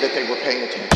that they were paying attention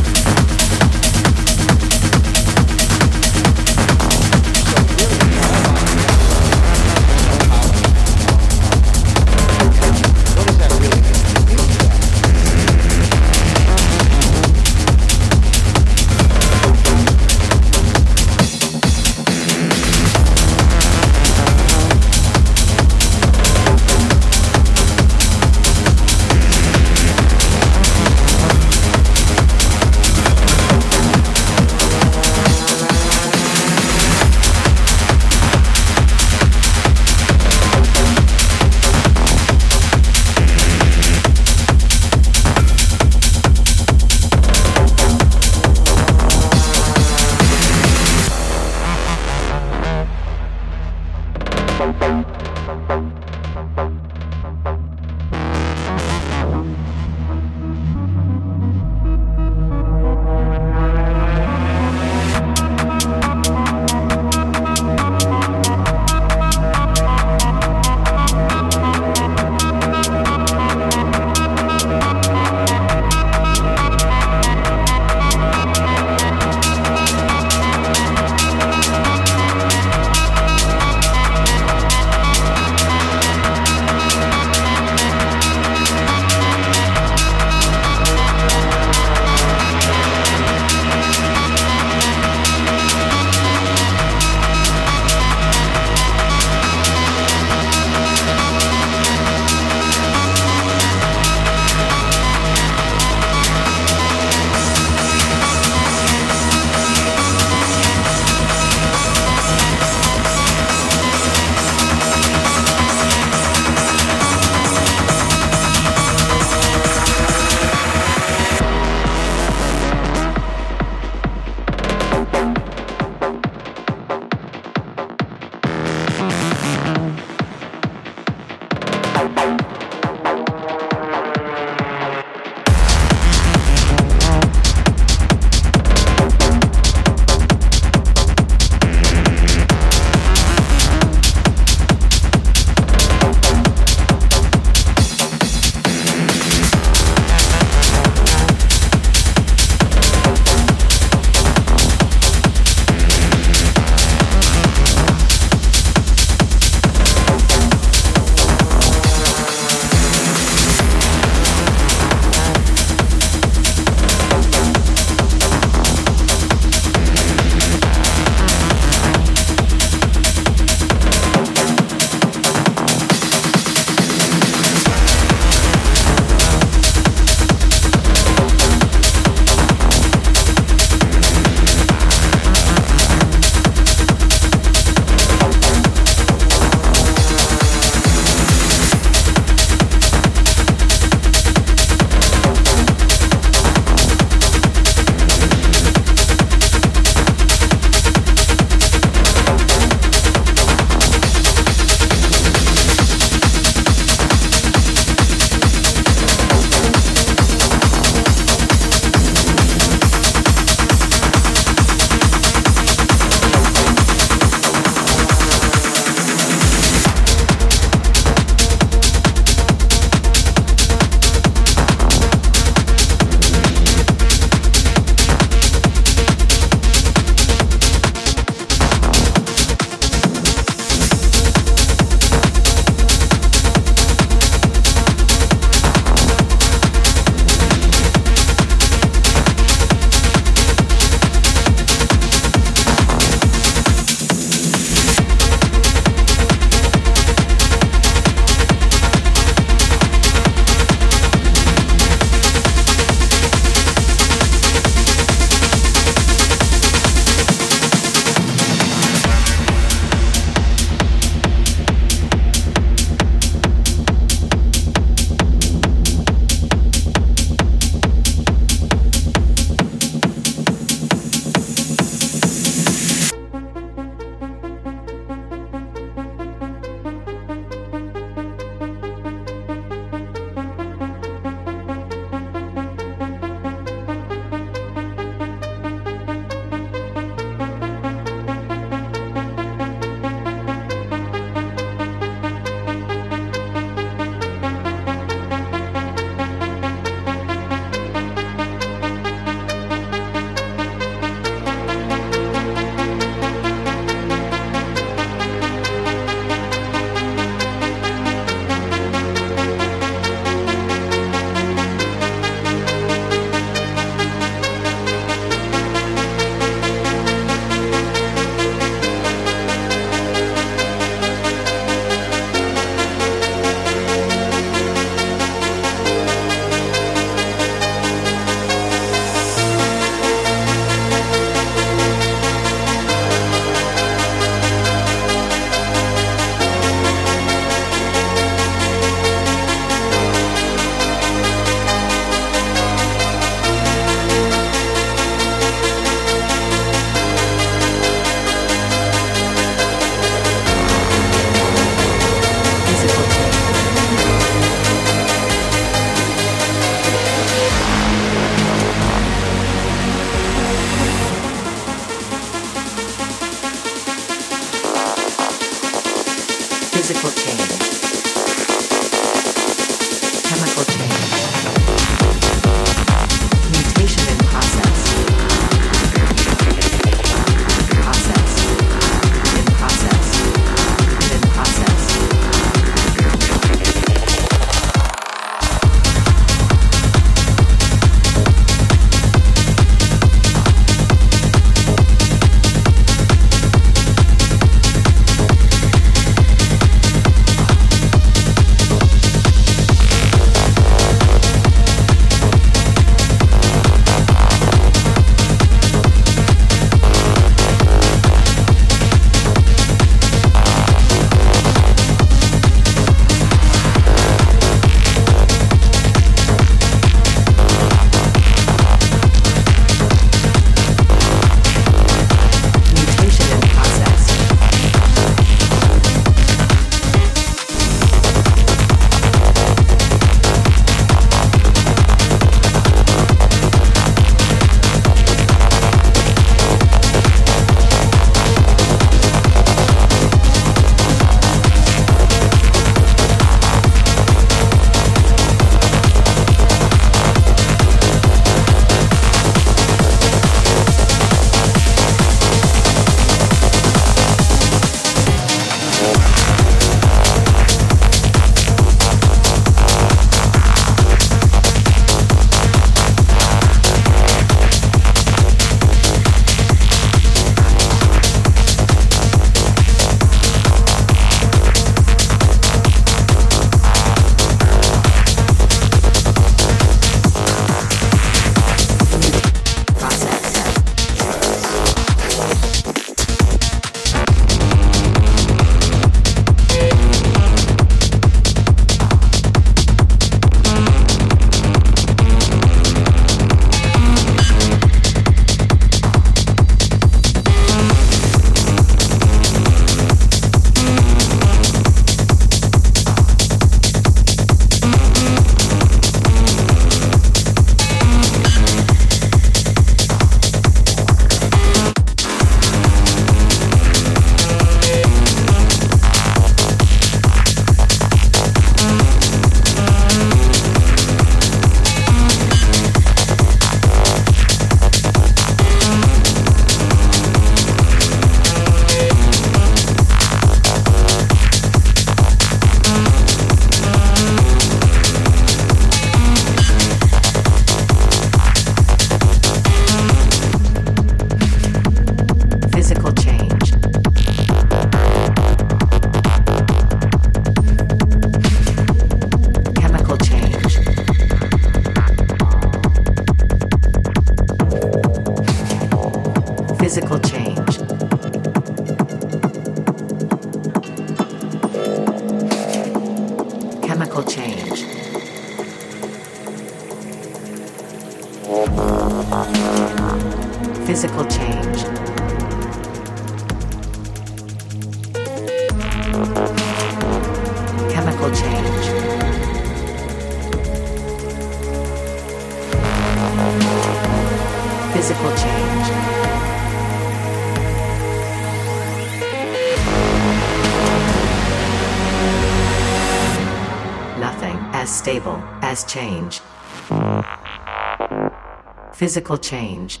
physical change,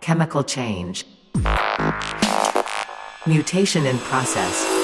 chemical change, mutation in process.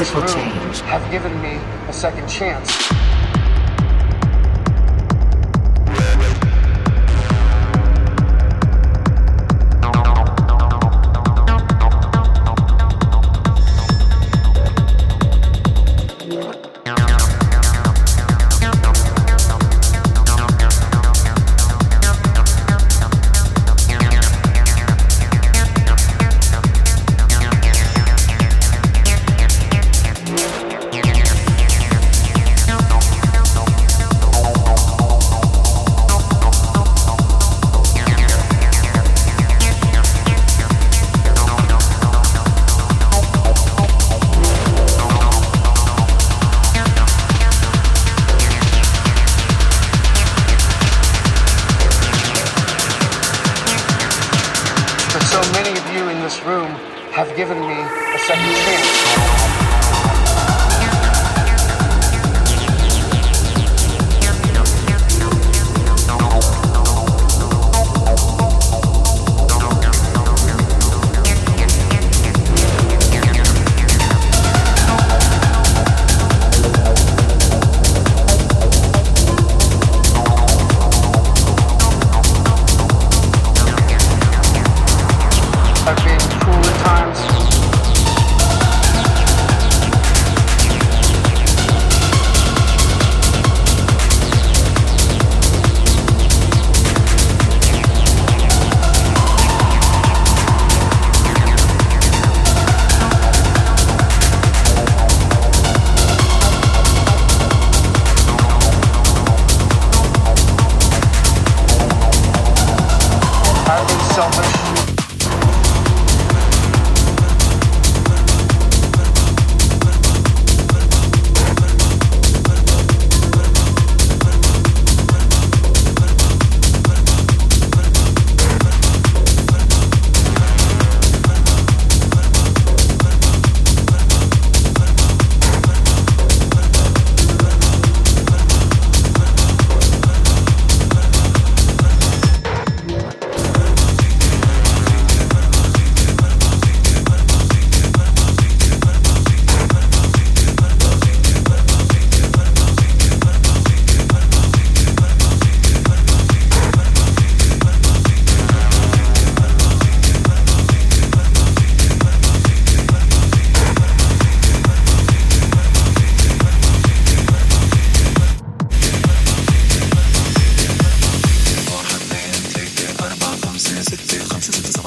physical change have given me a second chance.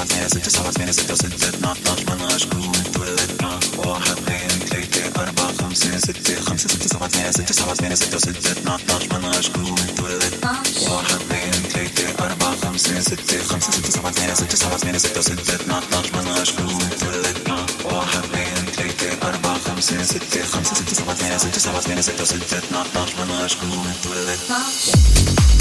مزايا ست سبعة ثمانية ستة ستة اتناشر تمناش كلهم دول اتناشر واحد اثنين ثلاثة أربعة خمسة ستة خمسة ست سبعة ثمانية ست سبعة ثمانية ستة ستة اتناشر تمناش كلهم دول اتناشر واحد اثنين ثلاثة أربعة خمسة ستة خمسة ست سبعة ثمانية ست سبعة ثمانية ستة ستة اتناشر تمناش كلهم دول اتناشر واحد اثنين ثلاثة أربعة خمسة ستة خمسة ست سبعة ثمانية ست سبعة ثمانية ستة ستة اتناشر تمناش كلهم دول اتناشر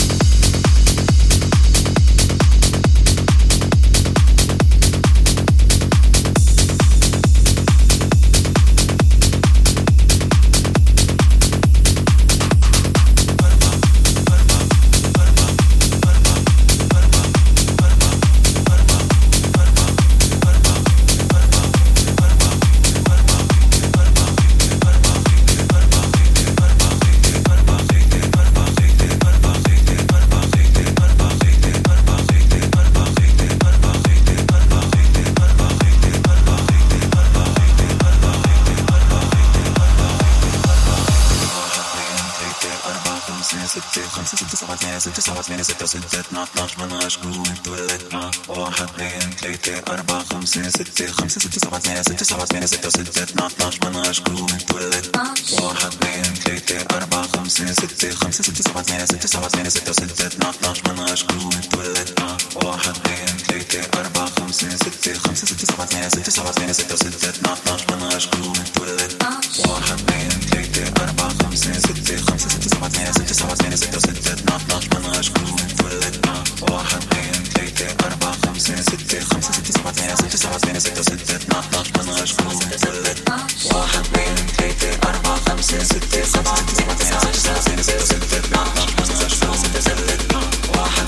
عشر 12 قوم اتولد واحد اثنين ثلاثة أربعة خمسة ستة خمسة ستة سبعة ثمانية ستة سبعة ثمانية ستة ستة اثنا عشر 12 قوم اتولد واحد اثنين ثلاثة أربعة خمسة ستة خمسة ستة سبعة ثمانية ستة سبعة ثمانية ستة ستة اثنا عشر 12 قوم اتولد واحد اثنين ثلاثة أربعة خمسة ستة خمسة ستة سبعة ثمانية ستة سبعة ثمانية ستة ستة اثنا عشر 12 قوم اتولد واحد اثنين ثلاثة أربعة خمسة ستة خمسة ستة سبعة ثمانية ستة سبعة ثمانية ستة ستة اثنا عشر 12 قوم اتولد واحد اثنين ثلاثة أربعة خمسة ستة خمسة ستة سبعة ثمانية ستة سبعة ثمانية ستة ستة اثنا عشر 12 قوم اتولد واحد اثنين ثلاثة أربعة خمسة ستة خمسة ستة سبعة ثمانية ستة سبعة ثمانية ستة ستة اثنا عشر 12 قوم اتولد واحد